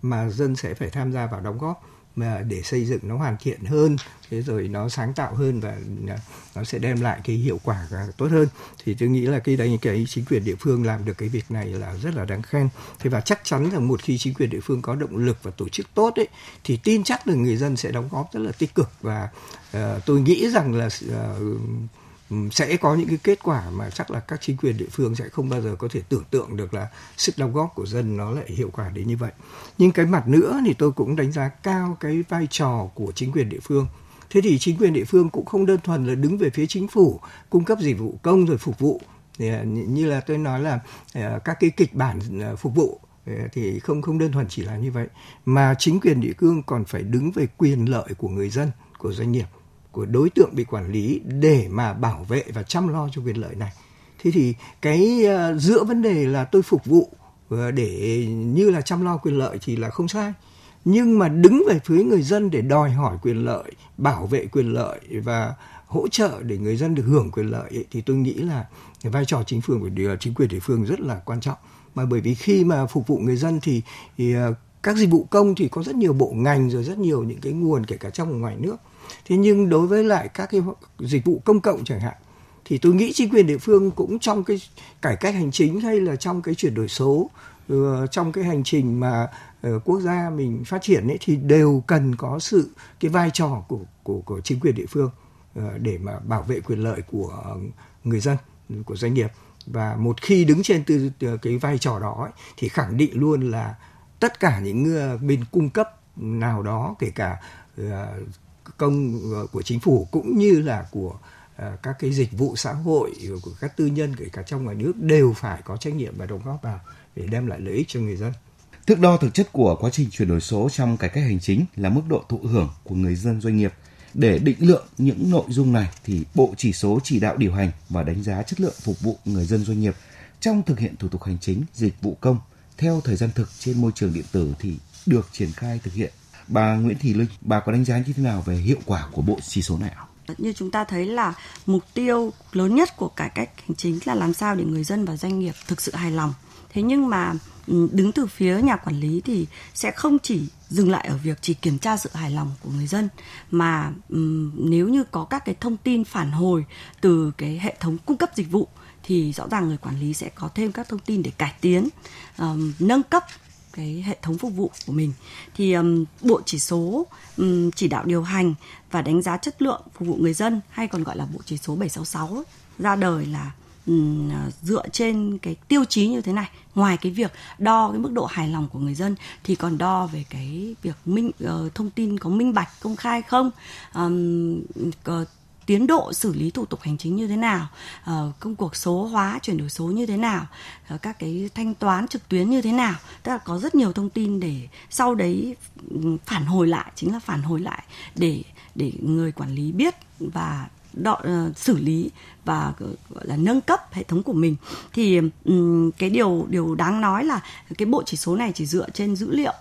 mà dân sẽ phải tham gia vào đóng góp mà để xây dựng nó hoàn thiện hơn thế rồi nó sáng tạo hơn và à, nó sẽ đem lại cái hiệu quả à, tốt hơn. Thì tôi nghĩ là cái đấy cái chính quyền địa phương làm được cái việc này là rất là đáng khen. Thế và chắc chắn rằng một khi chính quyền địa phương có động lực và tổ chức tốt ấy thì tin chắc là người dân sẽ đóng góp rất là tích cực. Và uh, tôi nghĩ rằng là uh, Ừ, sẽ có những cái kết quả mà chắc là các chính quyền địa phương sẽ không bao giờ có thể tưởng tượng được là sức đóng góp của dân nó lại hiệu quả đến như vậy. Nhưng cái mặt nữa thì tôi cũng đánh giá cao cái vai trò của chính quyền địa phương. Thế thì chính quyền địa phương cũng không đơn thuần là đứng về phía chính phủ, cung cấp dịch vụ công rồi phục vụ thì à, như là tôi nói là à, các cái kịch bản à, phục vụ thì không không đơn thuần chỉ là như vậy mà chính quyền địa phương còn phải đứng về quyền lợi của người dân, của doanh nghiệp của đối tượng bị quản lý để mà bảo vệ và chăm lo cho quyền lợi này. Thế thì cái ờ, giữa vấn đề là tôi phục vụ ờ, để như là chăm lo quyền lợi thì là không sai. Nhưng mà đứng về phía người dân để đòi hỏi quyền lợi bảo vệ quyền lợi và hỗ trợ để người dân được hưởng quyền lợi ấy, thì tôi nghĩ là vai trò chính phủ của chính quyền địa phương rất là quan trọng. Mà bởi vì khi mà phục vụ người dân thì, thì ờ, các dịch vụ công thì có rất nhiều bộ ngành rồi rất nhiều những cái nguồn kể cả trong và ngoài nước thế nhưng đối với lại các cái dịch vụ công cộng chẳng hạn thì tôi nghĩ chính quyền địa phương cũng trong cái cải cách hành chính hay là trong cái chuyển đổi số ờ, trong cái hành trình mà ờ, quốc gia mình phát triển ấy thì đều cần có sự cái vai trò của của của chính quyền địa phương ờ, để mà bảo vệ quyền lợi của người dân của doanh nghiệp. Và một khi đứng trên từ, từ cái vai trò đó ấy, thì khẳng định luôn là tất cả những bên cung cấp nào đó kể cả công ờ, của chính phủ cũng như là của ờ, các cái dịch vụ xã hội của các tư nhân kể cả trong ngoài nước đều phải có trách nhiệm và đóng góp vào để đem lại lợi ích cho người dân. Thước đo thực chất của quá trình chuyển đổi số trong cải cách hành chính là mức độ thụ hưởng của người dân doanh nghiệp. Để định lượng những nội dung này thì Bộ Chỉ số chỉ đạo điều hành và đánh giá chất lượng phục vụ người dân doanh nghiệp trong thực hiện thủ tục hành chính, dịch vụ công theo thời gian thực trên môi trường điện tử thì được triển khai thực hiện Bà Nguyễn Thị Linh, bà có đánh giá như thế nào về hiệu quả của bộ chỉ số này ạ? Như chúng ta thấy là mục tiêu lớn nhất của cải cách hành chính là làm sao để người dân và doanh nghiệp thực sự hài lòng. Thế nhưng mà ừ, đứng từ phía nhà quản lý thì sẽ không chỉ dừng lại ở việc chỉ kiểm tra sự hài lòng của người dân mà um, nếu như có các cái thông tin phản hồi từ cái hệ thống cung cấp dịch vụ thì rõ ràng người quản lý sẽ có thêm các thông tin để cải tiến um, nâng cấp cái hệ thống phục vụ của mình. Thì um, bộ chỉ số um, chỉ đạo điều hành và đánh giá chất lượng phục vụ người dân hay còn gọi là bộ chỉ số 766 ấy, ra đời là um, dựa trên cái tiêu chí như thế này. Ngoài cái việc đo cái mức độ hài lòng của người dân thì còn đo về cái việc minh uh, thông tin có minh bạch công khai không? Um, tiến độ xử lý thủ tục hành chính như thế nào ờ, công cuộc số hóa chuyển đổi số như thế nào ờ, các cái thanh toán trực tuyến như thế nào. Tức là có rất nhiều thông tin để sau đấy ừ, phản hồi lại chính là phản hồi lại để để người quản lý biết và đo, uh, xử lý và gọi là nâng cấp hệ thống của mình. Thì um, cái điều điều đáng nói là cái bộ chỉ số này chỉ dựa trên dữ liệu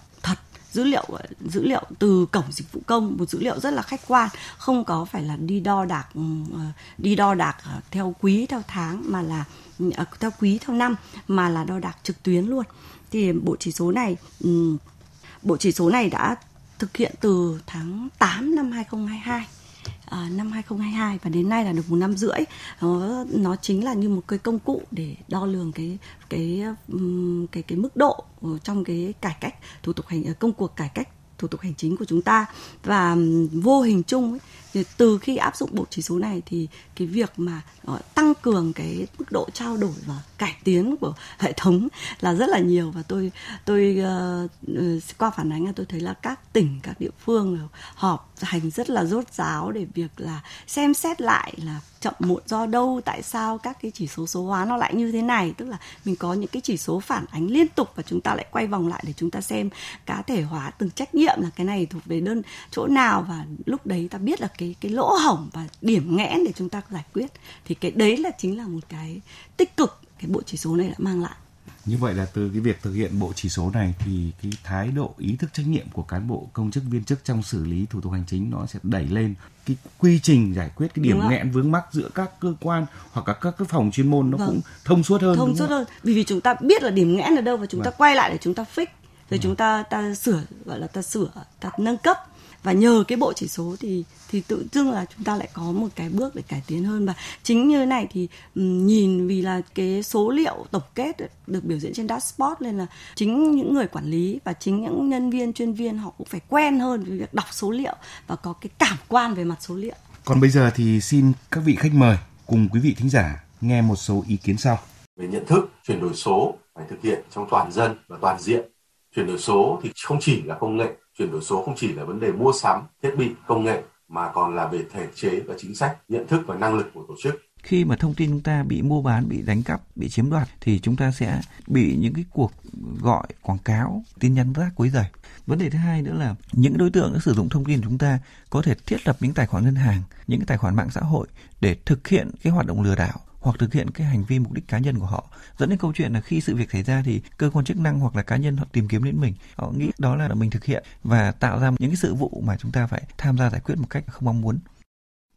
dữ liệu dữ liệu từ cổng dịch vụ công, một dữ liệu rất là khách quan, không có phải là đi đo đạc ừ, ờ, đi đo đạc ờ, theo quý, theo tháng, mà là ờ, theo quý, theo năm, mà là đo đạc trực tuyến luôn. Thì bộ chỉ số này ừ, bộ chỉ số này đã thực hiện từ tháng 8 năm 2022 à, năm 2022 và đến nay là được một năm rưỡi. Nó nó chính là như một cái công cụ để đo lường cái cái cái cái mức độ trong cái cải cách thủ tục hành công cuộc cải cách thủ tục hành chính của chúng ta. Và vô hình chung ấy, từ khi áp dụng bộ chỉ số này thì cái việc mà ờ, tăng cường cái mức độ trao đổi và cải tiến của hệ thống là rất là nhiều. Và tôi tôi uh, qua phản ánh là tôi thấy là các tỉnh các địa phương họp hành rất là rốt ráo để việc là xem xét lại là chậm muộn do đâu, tại sao các cái chỉ số số hóa nó lại như thế này? Tức là mình có những cái chỉ số phản ánh liên tục và chúng ta lại quay vòng lại để chúng ta xem cá thể hóa từng trách nhiệm là cái này thuộc về đơn chỗ nào. Và lúc đấy ta biết là cái cái lỗ hổng và điểm nghẽn để chúng ta giải quyết. Thì cái đấy là chính là một cái tích cực, cái bộ chỉ số này đã mang lại như vậy là từ cái việc thực hiện bộ chỉ số này thì cái thái độ ý thức trách nhiệm của cán bộ công chức viên chức trong xử lý thủ tục hành chính nó sẽ đẩy lên cái quy trình giải quyết cái điểm nghẽn vướng mắc giữa các cơ quan hoặc các các cái phòng chuyên môn nó vâng. cũng thông suốt hơn thông suốt hơn vì vì chúng ta biết là điểm nghẽn ở đâu và chúng vâng. ta quay lại để chúng ta fix rồi vâng. chúng ta ta sửa gọi là ta sửa ta nâng cấp và nhờ cái bộ chỉ số thì thì tự dưng là chúng ta lại có một cái bước để cải tiến hơn và chính như thế này thì nhìn vì là cái số liệu tổng kết được biểu diễn trên dashboard nên là chính những người quản lý và chính những nhân viên chuyên viên họ cũng phải quen hơn với việc đọc số liệu và có cái cảm quan về mặt số liệu. Còn bây giờ thì xin các vị khách mời cùng quý vị thính giả nghe một số ý kiến sau. Về nhận thức chuyển đổi số phải thực hiện trong toàn dân và toàn diện. Chuyển đổi số thì không chỉ là công nghệ chuyển đổi số không chỉ là vấn đề mua sắm, thiết bị, công nghệ, mà còn là về thể chế và chính sách, nhận thức và năng lực của tổ chức. Khi mà thông tin chúng ta bị mua bán, bị đánh cắp, bị chiếm đoạt thì chúng ta sẽ bị những cái cuộc gọi, quảng cáo, tin nhắn rác quấy rầy. Vấn đề thứ hai nữa là những đối tượng đã sử dụng thông tin của chúng ta có thể thiết lập những tài khoản ngân hàng, những cái tài khoản mạng xã hội để thực hiện cái hoạt động lừa đảo hoặc thực hiện cái hành vi mục đích cá nhân của họ. Dẫn đến câu chuyện là khi sự việc xảy ra thì cơ quan chức năng hoặc là cá nhân họ tìm kiếm đến mình. Họ nghĩ đó là mình thực hiện và tạo ra những cái sự vụ mà chúng ta phải tham gia giải quyết một cách không mong muốn.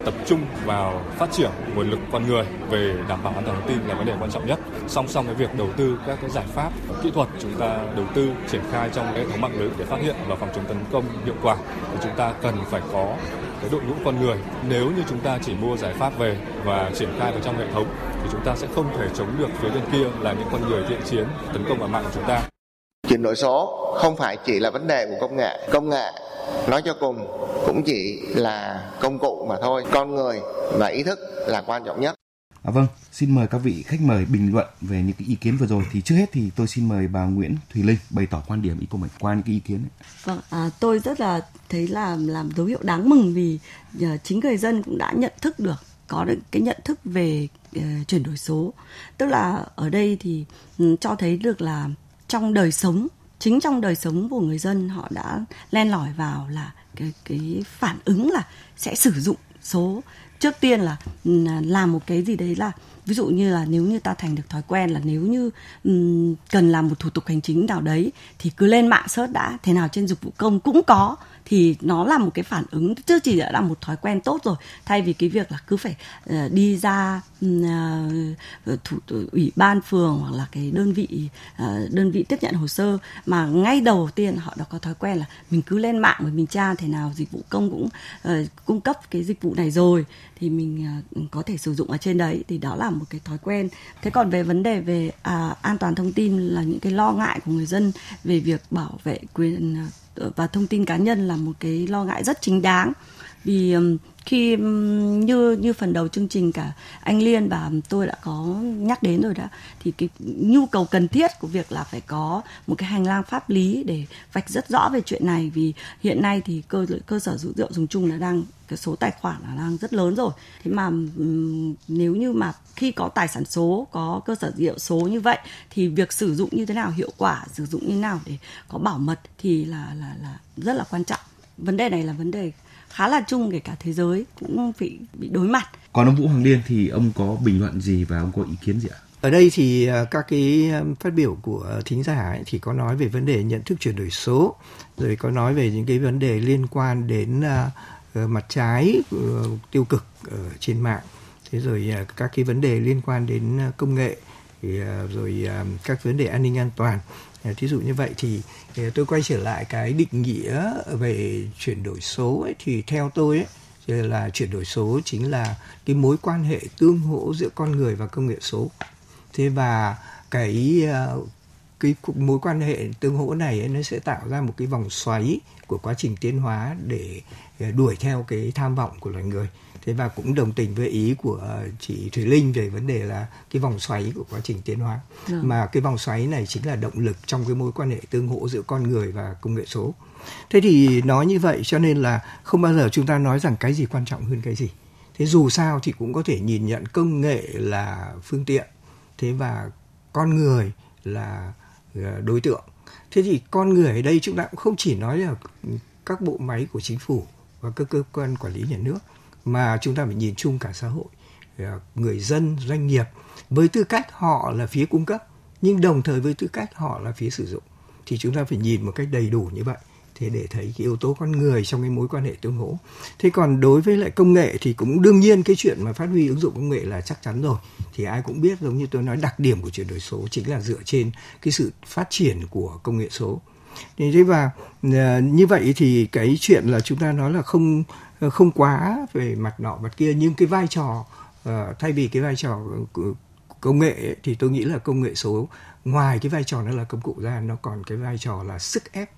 Tập trung vào phát triển nguồn lực con người về đảm bảo an toàn thông tin là vấn đề quan trọng nhất. Song song với việc đầu tư các cái giải pháp kỹ thuật, chúng ta đầu tư, triển khai trong hệ thống mạng lưới để phát hiện và phòng chống tấn công hiệu quả, thì chúng ta cần phải có cái đội ngũ con người. Nếu như chúng ta chỉ mua giải pháp về và triển khai vào trong hệ thống, thì chúng ta sẽ không thể chống được phía bên kia là những con người thiện chiến tấn công vào mạng của chúng ta. Chuyển đổi số không phải chỉ là vấn đề của công nghệ. Công nghệ, nói cho cùng, cũng chỉ là công cụ mà thôi con người và ý thức là quan trọng nhất À, vâng, xin mời các vị khách mời bình luận về những cái ý kiến vừa rồi. Thì trước hết thì tôi xin mời bà Nguyễn Thùy Linh bày tỏ quan điểm ý của mình qua những cái ý kiến. Ấy. Vâng, à, tôi rất là thấy là làm dấu hiệu đáng mừng vì ờ, chính người dân cũng đã nhận thức được có được cái nhận thức về uh, chuyển đổi số. Tức là ở đây thì um, cho thấy được là trong đời sống chính trong đời sống của người dân họ đã len lỏi vào là cái cái phản ứng là sẽ sử dụng số trước tiên là à, làm một cái gì đấy là ví dụ như là nếu như ta thành được thói quen là nếu như um, cần làm một thủ tục hành chính nào đấy thì cứ lên mạng search đã thế nào trên dịch vụ công cũng có thì nó là một cái phản ứng chứ chỉ đã là một thói quen tốt rồi. Thay vì cái việc là cứ phải uh, đi ra uh, thủ ờ, ủy ban phường hoặc là cái đơn vị uh, đơn vị tiếp nhận hồ sơ mà ngay đầu tiên họ đã có thói quen là mình cứ lên mạng rồi mình tra thế nào dịch vụ công cũng uh, cung cấp cái dịch vụ này rồi thì mình uh, có thể sử dụng ở trên đấy thì đó là một cái thói quen. Thế còn về vấn đề về uh, an toàn thông tin là những cái lo ngại của người dân về việc bảo vệ quyền uh, và thông tin cá nhân là một cái lo ngại rất chính đáng vì khi như như phần đầu chương trình cả anh Liên và tôi đã có nhắc đến rồi đã thì cái nhu cầu cần thiết của việc là phải có một cái hành lang pháp lý để vạch rất rõ về chuyện này. Vì hiện nay thì cơ cơ sở dữ liệu dùng chung là đang, cái số tài khoản là đang rất lớn rồi. Thế mà nếu như mà khi có tài sản số, có cơ sở dữ liệu số như vậy, thì việc sử dụng như thế nào, hiệu quả sử dụng như thế nào để có bảo mật thì là là là rất là quan trọng. Vấn đề này là vấn đề khá là chung kể cả thế giới cũng bị bị đối mặt. Còn ông Vũ Hoàng Liên thì ông có bình luận gì và ông có ý kiến gì ạ? Ở đây thì à, các cái à, phát biểu của thính giả ấy thì có nói về vấn đề nhận thức chuyển đổi số, rồi có nói về những cái vấn đề liên quan đến uh, mặt trái uh, tiêu cực ở trên mạng, thế rồi các cái vấn đề liên quan đến công nghệ, thì, rồi các vấn đề an ninh an toàn. Ờ, thí dụ như vậy thì ờ, tôi quay trở lại cái định nghĩa về chuyển đổi số ấy, thì theo tôi ấy, là chuyển đổi số chính là cái mối quan hệ tương hỗ giữa con người và công nghệ số. Thế và cái ờ, cái mối quan hệ tương hỗ này ấy, nó sẽ tạo ra một cái vòng xoáy của quá trình tiến hóa để đuổi theo cái tham vọng của loài người thế và cũng đồng tình với ý của chị Thùy Linh về vấn đề là cái vòng xoáy của quá trình tiến hóa. Ừ. mà cái vòng xoáy này chính là động lực trong cái mối quan hệ tương hỗ giữa con người và công nghệ số. Thế thì nói như vậy cho nên là không bao giờ chúng ta nói rằng cái gì quan trọng hơn cái gì. Thế dù sao thì cũng có thể nhìn nhận công nghệ là phương tiện thế và con người là ờ, đối tượng. Thế thì con người ở đây chúng ta cũng không chỉ nói là các bộ máy của chính phủ và các cơ quan quản lý nhà nước mà chúng ta phải nhìn chung cả xã hội. Ờ, người dân, doanh nghiệp, với tư cách họ là phía cung cấp, nhưng đồng thời với tư cách họ là phía sử dụng. Thì chúng ta phải nhìn một cách đầy đủ như vậy, thế để thấy cái yếu tố con người trong cái mối quan hệ tương hỗ. Thế còn đối với lại công nghệ thì cũng đương nhiên cái chuyện mà phát huy ứng dụng công nghệ là chắc chắn rồi. Thì ai cũng biết giống như tôi nói, đặc điểm của chuyển đổi số chính là dựa trên cái sự phát triển của công nghệ số. Thế và ờ, như vậy thì cái chuyện là chúng ta nói là không Ờ, không quá về mặt nọ mặt kia nhưng cái vai trò ờ, thay vì cái vai trò công nghệ ấy, thì tôi nghĩ là công nghệ số ngoài cái vai trò nó là công cụ ra nó còn cái vai trò là sức ép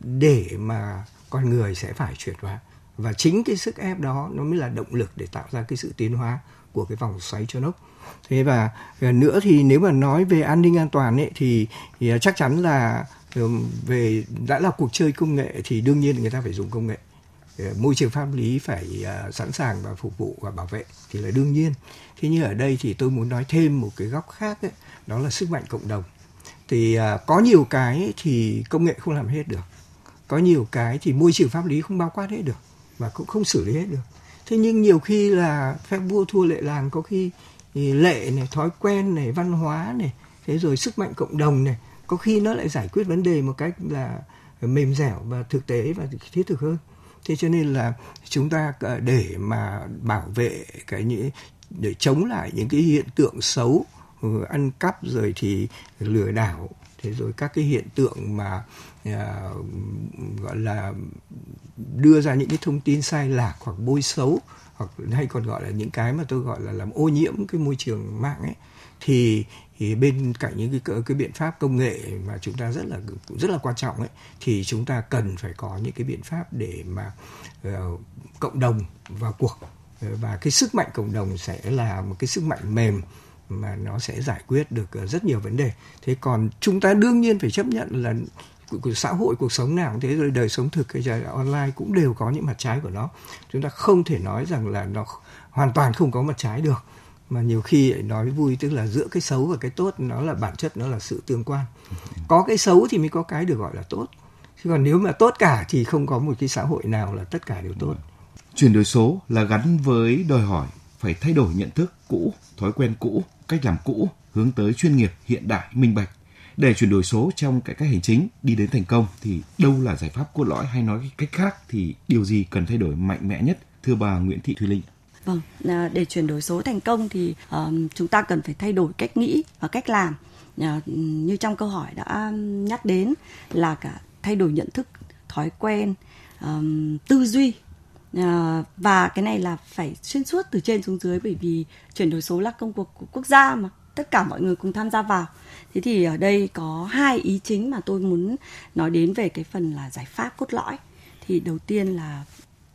để mà con người sẽ phải chuyển hóa. Và chính cái sức ép đó nó mới là động lực để tạo ra cái sự tiến hóa của cái vòng xoáy cho nốc thế và ờ, nữa thì nếu mà nói về an ninh an toàn ấy thì, thì chắc chắn là về đã là cuộc chơi công nghệ thì đương nhiên người ta phải dùng công nghệ. Ờ, môi trường pháp lý phải ờ, sẵn sàng và phục vụ và bảo vệ thì là đương nhiên. Thế nhưng ở đây thì tôi muốn nói thêm một cái góc khác ấy, đó là sức mạnh cộng đồng. Thì ờ, có nhiều cái thì công nghệ không làm hết được có nhiều cái thì môi trường pháp lý không bao quát hết được và cũng không xử lý hết được. Thế nhưng nhiều khi là phép vua thua lệ làng có khi lệ này thói quen này văn hóa này thế rồi sức mạnh cộng đồng này có khi nó lại giải quyết vấn đề một cách là mềm dẻo và thực tế và thiết thực hơn thế cho nên là chúng ta ờ, để mà bảo vệ cái những để chống lại những cái hiện tượng xấu ừ, ăn cắp rồi thì lừa đảo thế rồi các cái hiện tượng mà à, gọi là đưa ra những cái thông tin sai lạc hoặc bôi xấu hoặc hay còn gọi là những cái mà tôi gọi là làm ô nhiễm cái môi trường mạng ấy thì thì bên cạnh những cái cái biện pháp công nghệ mà chúng ta rất là rất là quan trọng ấy thì chúng ta cần phải có những cái biện pháp để mà uh, cộng đồng vào cuộc. Ờ, và cái sức mạnh cộng đồng sẽ là một cái sức mạnh mềm mà nó sẽ giải quyết được ờ, rất nhiều vấn đề. Thế còn chúng ta đương nhiên phải chấp nhận là của xã hội cuộc sống nào cũng thế rồi đời sống thực hay là online cũng đều có những mặt trái của nó. Chúng ta không thể nói rằng là nó hoàn toàn không có mặt trái được mà nhiều khi nói vui, tức là giữa cái xấu và cái tốt, nó là bản chất, nó là sự tương quan. Có cái xấu thì mới có cái được gọi là tốt. Chứ còn nếu mà tốt cả thì không có một cái xã hội nào là tất cả đều tốt. Chuyển đổi số là gắn với đòi hỏi phải thay đổi nhận thức cũ, thói quen cũ, cách làm cũ, hướng tới chuyên nghiệp, hiện đại, minh bạch. Để chuyển đổi số trong cải cách hành chính đi đến thành công thì đâu là giải pháp cốt lõi hay nói cách khác thì điều gì cần thay đổi mạnh mẽ nhất, thưa bà Nguyễn Thị Thùy Linh? Vâng, à, để chuyển đổi số thành công thì à, chúng ta cần phải thay đổi cách nghĩ và cách làm. Uh, như trong câu hỏi đã nhắc đến là cả thay đổi nhận thức, thói quen, tư duy. Và cái này là phải xuyên suốt từ trên xuống dưới bởi vì chuyển đổi số là công cuộc của quốc gia mà tất cả mọi người cùng tham gia vào. Thế thì ở đây có hai ý chính mà tôi muốn nói đến về cái phần là giải pháp cốt lõi. Thì đầu tiên là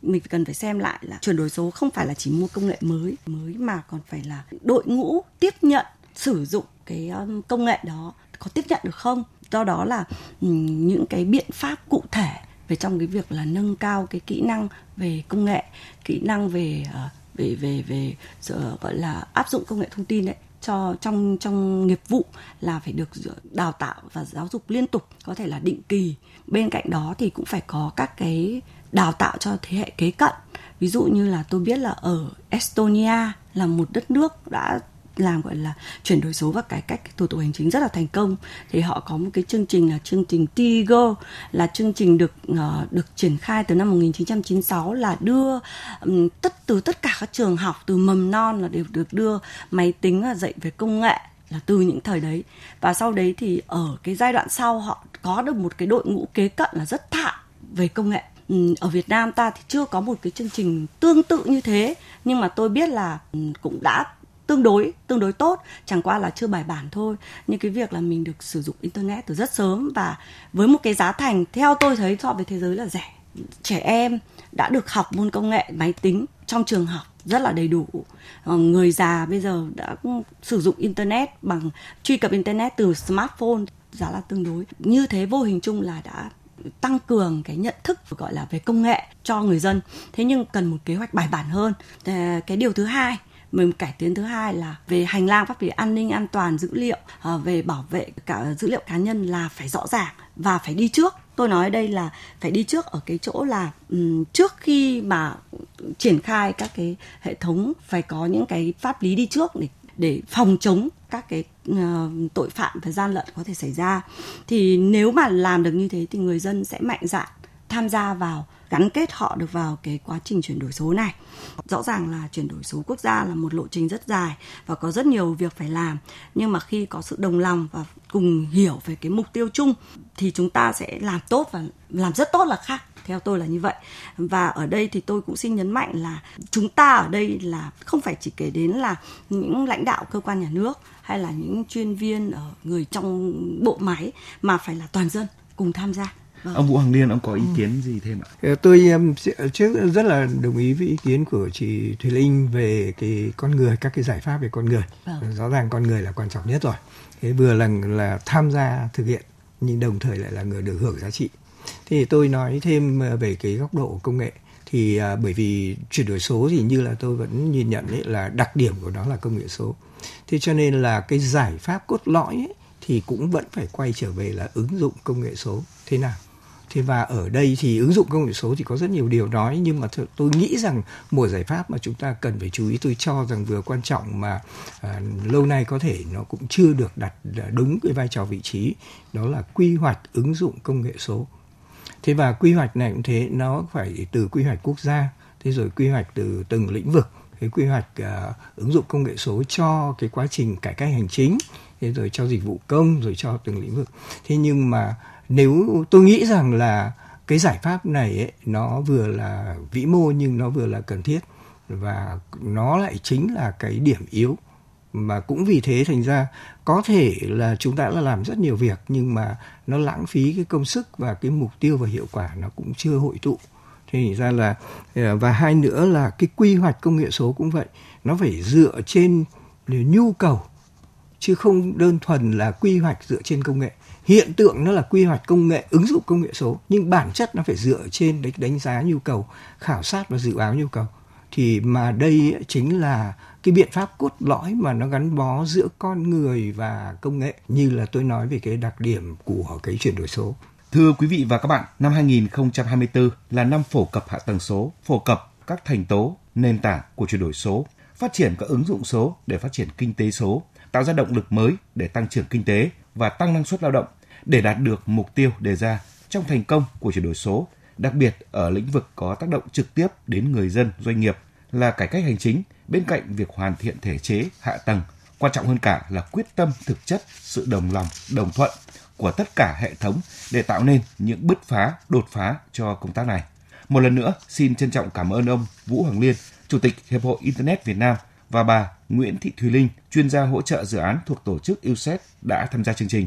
mình cần phải xem lại là chuyển đổi số không phải là chỉ mua công nghệ mới mới mà còn phải là đội ngũ tiếp nhận, sử dụng cái um, công nghệ đó có tiếp nhận được không? Do đó là những cái biện pháp cụ thể về trong cái việc là nâng cao cái kỹ năng về công nghệ, kỹ năng về ờ, về về về ờ, gọi là áp dụng công nghệ thông tin đấy cho trong trong nghiệp vụ là phải được đào tạo và giáo dục liên tục, có thể là định kỳ. Bên cạnh đó thì cũng phải có các cái đào tạo cho thế hệ kế cận. Ví dụ như là tôi biết là ở Estonia là một đất nước đã làm gọi là chuyển đổi số và cải cách thủ tục hành chính rất là thành công. Thì họ có một cái chương trình là chương trình Tigo là chương trình được uh, được triển khai từ năm 1996 là đưa um, tất từ tất cả các trường học từ mầm non là đều được đưa máy tính là dạy về công nghệ là từ những thời đấy. Và sau đấy thì ở cái giai đoạn sau họ có được một cái đội ngũ kế cận là rất thạo về công nghệ. Ừ, ở Việt Nam ta thì chưa có một cái chương trình tương tự như thế, nhưng mà tôi biết là ừ, cũng đã tương đối tương đối tốt, chẳng qua là chưa bài bản thôi. Nhưng cái việc là mình được sử dụng internet từ rất sớm và với một cái giá thành, theo tôi thấy so với thế giới là rẻ. Trẻ em đã được học môn công nghệ, máy tính trong trường học rất là đầy đủ. Ờ, người già bây giờ đã sử dụng internet bằng truy cập internet từ smartphone, giá là tương đối. Như thế vô hình chung là đã tăng cường cái nhận thức gọi là về công nghệ cho người dân. Thế nhưng cần một kế hoạch bài bản hơn. Cái điều thứ hai mình cải tiến thứ hai là về hành lang pháp lý an ninh an toàn dữ liệu ờ, về bảo vệ cả dữ liệu cá nhân là phải rõ ràng và phải đi trước. Tôi nói đây là phải đi trước ở cái chỗ là um, trước khi mà triển khai các cái hệ thống phải có những cái pháp lý đi trước để để phòng chống các cái uh, tội phạm và gian lận có thể xảy ra. Thì nếu mà làm được như thế thì người dân sẽ mạnh dạn tham gia vào gắn kết họ được vào cái quá trình chuyển đổi số này. Rõ ràng là chuyển đổi số quốc gia là một lộ trình rất dài và có rất nhiều việc phải làm. Nhưng mà khi có sự đồng lòng và cùng hiểu về cái mục tiêu chung thì chúng ta sẽ làm tốt và làm rất tốt là khác. Theo tôi là như vậy. Và ở đây thì tôi cũng xin nhấn mạnh là chúng ta ở đây là không phải chỉ kể đến là những lãnh đạo cơ quan nhà nước hay là những chuyên viên ở người trong bộ máy mà phải là toàn dân cùng tham gia. Vâng. Ông Vũ Hoàng Liên ông có ý ừ. kiến gì thêm ạ? Ờ, tôi trước rất là đồng ý với ý kiến của chị Thùy Linh về cái con người các cái giải pháp về con người. Vâng. Rõ ràng con người là quan trọng nhất rồi. Thế vừa là là tham gia thực hiện nhưng đồng thời lại là người được hưởng giá trị. Thì tôi nói thêm ờ, về cái góc độ công nghệ thì à, bởi vì chuyển đổi số thì như là tôi vẫn nhìn nhận ấy là đặc điểm của nó là công nghệ số. Thế cho nên là cái giải pháp cốt lõi ấy, thì cũng vẫn phải quay trở về là ứng dụng công nghệ số thế nào Thế và ở đây thì ứng dụng công nghệ số thì có rất nhiều điều nói nhưng mà tôi nghĩ rằng một giải pháp mà chúng ta cần phải chú ý tôi cho rằng vừa quan trọng mà à, lâu nay có thể nó cũng chưa được đặt à, đúng cái vai trò vị trí đó là quy hoạch ứng dụng công nghệ số. Thế và quy hoạch này cũng thế nó phải từ quy hoạch quốc gia thế rồi quy hoạch từ từng lĩnh vực cái quy hoạch uh, ứng dụng công nghệ số cho cái quá trình cải cách hành chính thế rồi cho dịch vụ công rồi cho từng lĩnh vực thế nhưng mà nếu tôi nghĩ rằng là cái giải pháp này ấy, nó vừa là vĩ mô nhưng nó vừa là cần thiết và nó lại chính là cái điểm yếu. Mà cũng vì thế thành ra có thể là chúng ta đã làm rất nhiều việc nhưng mà nó lãng phí cái công sức và cái mục tiêu và hiệu quả nó cũng chưa hội tụ. Thì ra là ờ, và hai nữa là cái quy hoạch công nghệ số cũng vậy. Nó phải dựa trên nhu cầu chứ không đơn thuần là quy hoạch dựa trên công nghệ hiện tượng nó là quy hoạch công nghệ ứng dụng công nghệ số nhưng bản chất nó phải dựa trên đánh đánh giá nhu cầu khảo sát và dự báo nhu cầu thì mà đây chính là cái biện pháp cốt lõi mà nó gắn bó giữa con người và công nghệ như là tôi nói về cái đặc điểm của cái chuyển đổi số. Thưa quý vị và các bạn, năm 2024 là năm phổ cập hạ tầng số, phổ cập các thành tố, nền tảng của chuyển đổi số, phát triển các ứng dụng số để phát triển kinh tế số, tạo ra động lực mới để tăng trưởng kinh tế và tăng năng suất lao động để đạt được mục tiêu đề ra trong thành công của chuyển đổi số, đặc biệt ở lĩnh vực có tác động trực tiếp đến người dân, doanh nghiệp là cải cách hành chính bên cạnh việc hoàn thiện thể chế, hạ tầng, quan trọng hơn cả là quyết tâm thực chất, sự đồng lòng, đồng thuận của tất cả hệ thống để tạo nên những bứt phá, đột phá cho công tác này. Một lần nữa, xin trân trọng cảm ơn ông Vũ Hoàng Liên, Chủ tịch Hiệp hội Internet Việt Nam và bà Nguyễn Thị Thùy Linh, chuyên gia hỗ trợ dự án thuộc tổ chức USET đã tham gia chương trình.